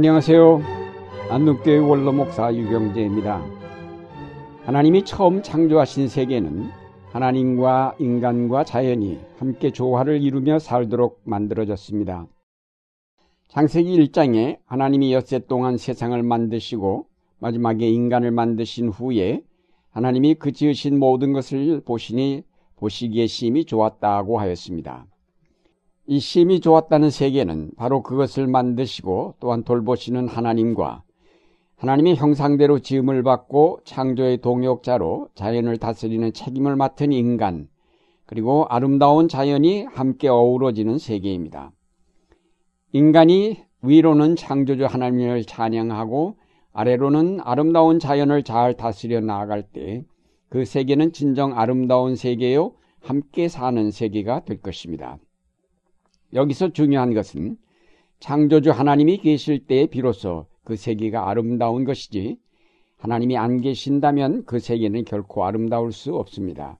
안녕하세요. 안동교회 원로 목사 유경재입니다. 하나님이 처음 창조하신 세계는 하나님과 인간과 자연이 함께 조화를 이루며 살도록 만들어졌습니다. 창세기 1장에 하나님이 엿새 동안 세상을 만드시고 마지막에 인간을 만드신 후에 하나님이 그 지으신 모든 것을 보시니 보시기에 심히 좋았다고 하였습니다. 이 심이 좋았다는 세계는 바로 그것을 만드시고 또한 돌보시는 하나님과 하나님의 형상대로 지음을 받고 창조의 동역자로 자연을 다스리는 책임을 맡은 인간, 그리고 아름다운 자연이 함께 어우러지는 세계입니다. 인간이 위로는 창조주 하나님을 찬양하고 아래로는 아름다운 자연을 잘 다스려 나아갈 때 그 세계는 진정 아름다운 세계요 함께 사는 세계가 될 것입니다. 여기서 중요한 것은 창조주 하나님이 계실 때에 비로소 그 세계가 아름다운 것이지 하나님이 안 계신다면 그 세계는 결코 아름다울 수 없습니다.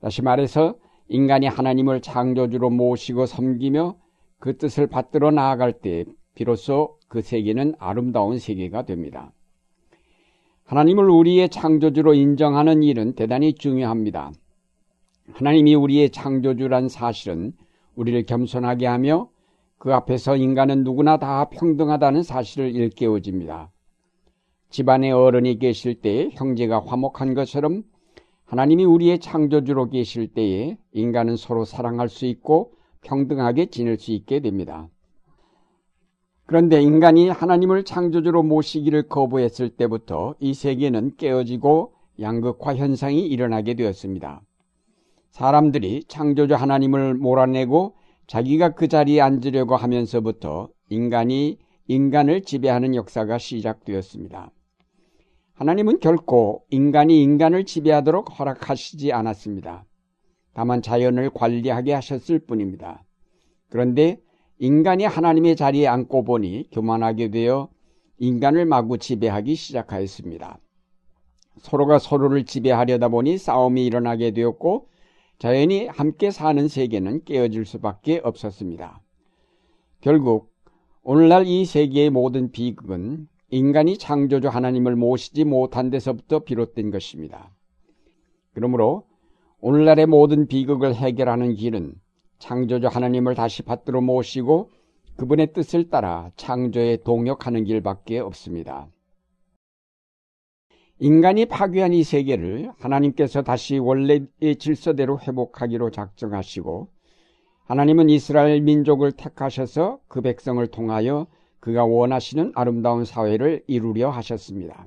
다시 말해서 인간이 하나님을 창조주로 모시고 섬기며 그 뜻을 받들어 나아갈 때 비로소 그 세계는 아름다운 세계가 됩니다. 하나님을 우리의 창조주로 인정하는 일은 대단히 중요합니다. 하나님이 우리의 창조주란 사실은 우리를 겸손하게 하며 그 앞에서 인간은 누구나 다 평등하다는 사실을 일깨워집니다. 집안에 어른이 계실 때에 형제가 화목한 것처럼 하나님이 우리의 창조주로 계실 때에 인간은 서로 사랑할 수 있고 평등하게 지낼 수 있게 됩니다. 그런데 인간이 하나님을 창조주로 모시기를 거부했을 때부터 이 세계는 깨어지고 양극화 현상이 일어나게 되었습니다. 사람들이 창조주 하나님을 몰아내고 자기가 그 자리에 앉으려고 하면서부터 인간이 인간을 지배하는 역사가 시작되었습니다. 하나님은 결코 인간이 인간을 지배하도록 허락하시지 않았습니다. 다만 자연을 관리하게 하셨을 뿐입니다. 그런데 인간이 하나님의 자리에 앉고 보니 교만하게 되어 인간을 마구 지배하기 시작하였습니다. 서로가 서로를 지배하려다 보니 싸움이 일어나게 되었고 자연이 함께 사는 세계는 깨어질 수밖에 없었습니다. 결국 오늘날 이 세계의 모든 비극은 인간이 창조주 하나님을 모시지 못한 데서부터 비롯된 것입니다. 그러므로 오늘날의 모든 비극을 해결하는 길은 창조주 하나님을 다시 받들어 모시고 그분의 뜻을 따라 창조에 동역하는 길밖에 없습니다. 인간이 파괴한 이 세계를 하나님께서 다시 원래의 질서대로 회복하기로 작정하시고 하나님은 이스라엘 민족을 택하셔서 그 백성을 통하여 그가 원하시는 아름다운 사회를 이루려 하셨습니다.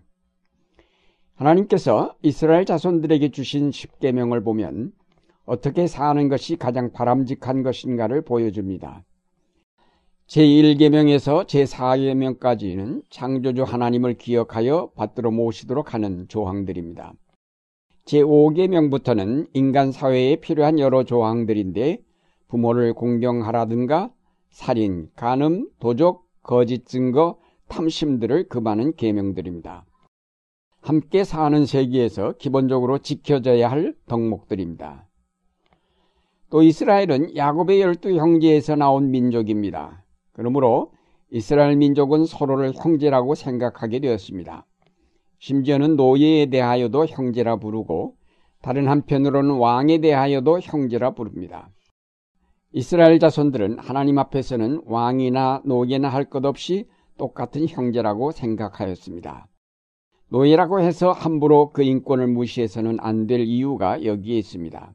하나님께서 이스라엘 자손들에게 주신 십계명을 보면 어떻게 사는 것이 가장 바람직한 것인가를 보여줍니다. 제1계명에서 제4계명까지는 창조주 하나님을 기억하여 받들어 모시도록 하는 조항들입니다. 제5계명부터는 인간 사회에 필요한 여러 조항들인데 부모를 공경하라든가 살인, 간음, 도적, 거짓 증거, 탐심들을 금하는 계명들입니다. 함께 사는 세계에서 기본적으로 지켜져야 할 덕목들입니다. 또 이스라엘은 야곱의 열두 형제에서 나온 민족입니다. 그러므로 이스라엘 민족은 서로를 형제라고 생각하게 되었습니다. 심지어는 노예에 대하여도 형제라 부르고 다른 한편으로는 왕에 대하여도 형제라 부릅니다. 이스라엘 자손들은 하나님 앞에서는 왕이나 노예나 할 것 없이 똑같은 형제라고 생각하였습니다. 노예라고 해서 함부로 그 인권을 무시해서는 안 될 이유가 여기에 있습니다.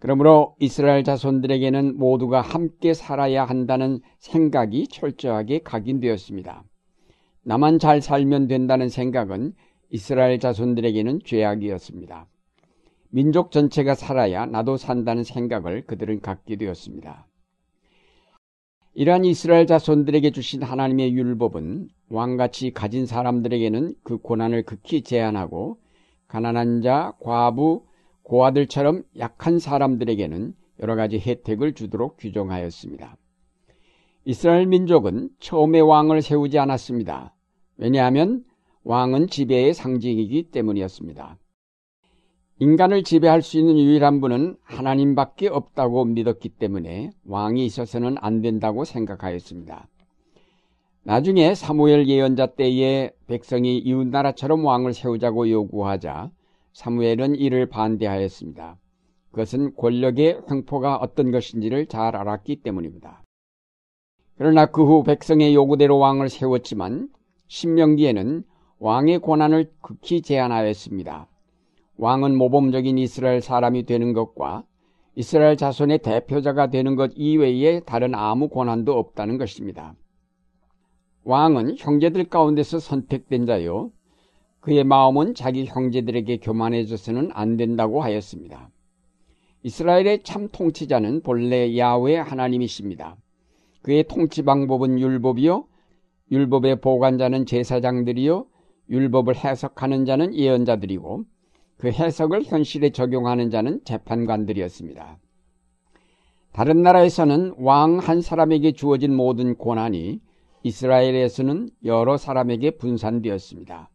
그러므로 이스라엘 자손들에게는 모두가 함께 살아야 한다는 생각이 철저하게 각인되었습니다. 나만 잘 살면 된다는 생각은 이스라엘 자손들에게는 죄악이었습니다. 민족 전체가 살아야 나도 산다는 생각을 그들은 갖게 되었습니다. 이러한 이스라엘 자손들에게 주신 하나님의 율법은 왕같이 가진 사람들에게는 그 고난을 극히 제한하고 가난한 자, 과부, 고아들처럼 약한 사람들에게는 여러 가지 혜택을 주도록 규정하였습니다. 이스라엘 민족은 처음에 왕을 세우지 않았습니다. 왜냐하면 왕은 지배의 상징이기 때문이었습니다. 인간을 지배할 수 있는 유일한 분은 하나님밖에 없다고 믿었기 때문에 왕이 있어서는 안 된다고 생각하였습니다. 나중에 사무엘 예언자 때에 백성이 이웃나라처럼 왕을 세우자고 요구하자 사무엘은 이를 반대하였습니다. 그것은 권력의 횡포가 어떤 것인지를 잘 알았기 때문입니다. 그러나 그 후 백성의 요구대로 왕을 세웠지만 신명기에는 왕의 권한을 극히 제한하였습니다. 왕은 모범적인 이스라엘 사람이 되는 것과 이스라엘 자손의 대표자가 되는 것 이외에 다른 아무 권한도 없다는 것입니다. 왕은 형제들 가운데서 선택된 자요. 그의 마음은 자기 형제들에게 교만해져서는 안 된다고 하였습니다. 이스라엘의 참 통치자는 본래 야외 하나님이십니다. 그의 통치 방법은 율법이요. 율법의 보관자는 제사장들이요. 율법을 해석하는 자는 예언자들이고 그 해석을 현실에 적용하는 자는 재판관들이었습니다. 다른 나라에서는 왕 한 사람에게 주어진 모든 권한이 이스라엘에서는 여러 사람에게 분산되었습니다.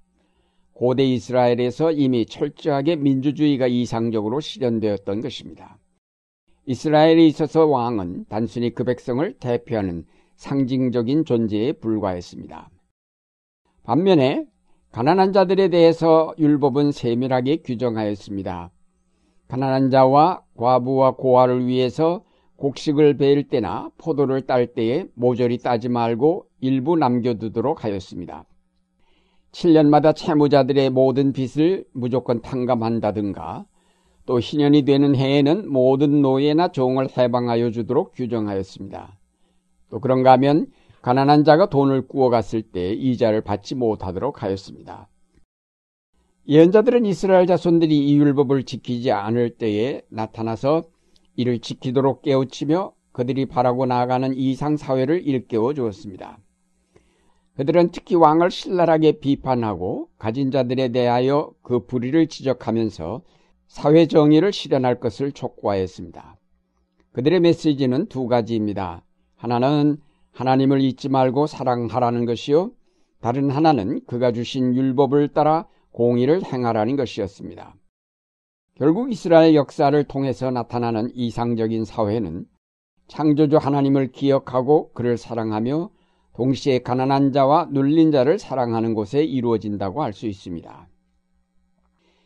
고대 이스라엘에서 이미 철저하게 민주주의가 이상적으로 실현되었던 것입니다. 이스라엘에 있어서 왕은 단순히 그 백성을 대표하는 상징적인 존재에 불과했습니다. 반면에 가난한 자들에 대해서 율법은 세밀하게 규정하였습니다. 가난한 자와 과부와 고아를 위해서 곡식을 베일 때나 포도를 딸 때에 모조리 따지 말고 일부 남겨두도록 하였습니다. 7년마다 채무자들의 모든 빚을 무조건 탕감한다든가 또 희년이 되는 해에는 모든 노예나 종을 해방하여 주도록 규정하였습니다. 또 그런가 하면 가난한 자가 돈을 꾸어갔을 때 이자를 받지 못하도록 하였습니다. 예언자들은 이스라엘 자손들이 이 율법을 지키지 않을 때에 나타나서 이를 지키도록 깨우치며 그들이 바라고 나아가는 이상 사회를 일깨워 주었습니다. 그들은 특히 왕을 신랄하게 비판하고 가진 자들에 대하여 그 불의를 지적하면서 사회 정의를 실현할 것을 촉구하였습니다. 그들의 메시지는 두 가지입니다. 하나는 하나님을 잊지 말고 사랑하라는 것이요. 다른 하나는 그가 주신 율법을 따라 공의를 행하라는 것이었습니다. 결국 이스라엘 역사를 통해서 나타나는 이상적인 사회는 창조주 하나님을 기억하고 그를 사랑하며 동시에 가난한 자와 눌린 자를 사랑하는 곳에 이루어진다고 할 수 있습니다.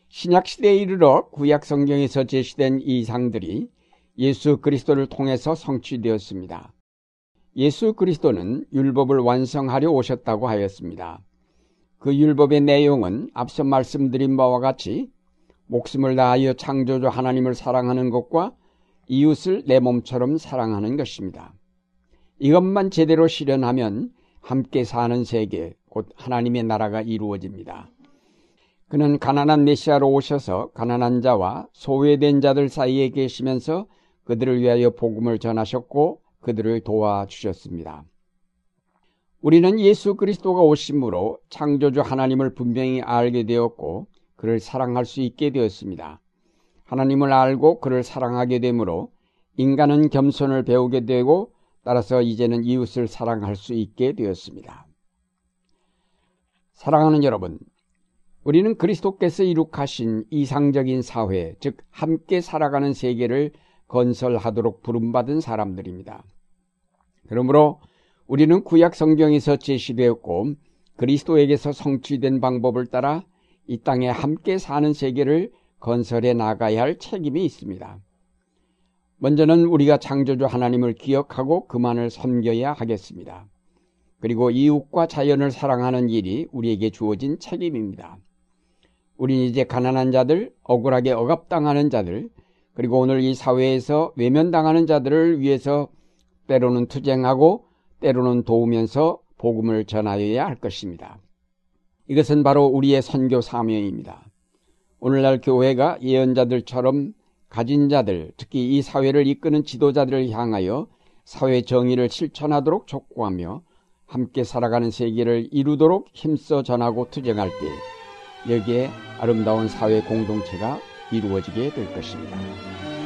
신약 시대에 이르러 구약 성경에서 제시된 이상들이 예수 그리스도를 통해서 성취되었습니다. 예수 그리스도는 율법을 완성하려 오셨다고 하였습니다. 그 율법의 내용은 앞서 말씀드린 바와 같이 목숨을 다하여 창조주 하나님을 사랑하는 것과 이웃을 내 몸처럼 사랑하는 것입니다. 이것만 제대로 실현하면 함께 사는 세계, 곧 하나님의 나라가 이루어집니다. 그는 가난한 메시아로 오셔서 가난한 자와 소외된 자들 사이에 계시면서 그들을 위하여 복음을 전하셨고 그들을 도와주셨습니다. 우리는 예수 그리스도가 오심으로 창조주 하나님을 분명히 알게 되었고 그를 사랑할 수 있게 되었습니다. 하나님을 알고 그를 사랑하게 되므로 인간은 겸손을 배우게 되고 따라서 이제는 이웃을 사랑할 수 있게 되었습니다. 사랑하는 여러분, 우리는 그리스도께서 이룩하신 이상적인 사회, 즉 함께 살아가는 세계를 건설하도록 부름받은 사람들입니다. 그러므로 우리는 구약 성경에서 제시되었고 그리스도에게서 성취된 방법을 따라 이 땅에 함께 사는 세계를 건설해 나가야 할 책임이 있습니다. 먼저는 우리가 창조주 하나님을 기억하고 그만을 섬겨야 하겠습니다. 그리고 이웃과 자연을 사랑하는 일이 우리에게 주어진 책임입니다. 우린 이제 가난한 자들, 억울하게 억압당하는 자들, 그리고 오늘 이 사회에서 외면당하는 자들을 위해서 때로는 투쟁하고 때로는 도우면서 복음을 전하여야 할 것입니다. 이것은 바로 우리의 선교 사명입니다. 오늘날 교회가 예언자들처럼 가진 자들, 특히 이 사회를 이끄는 지도자들을 향하여 사회 정의를 실천하도록 촉구하며 함께 살아가는 세계를 이루도록 힘써 전하고 투쟁할 때 여기에 아름다운 사회 공동체가 이루어지게 될 것입니다.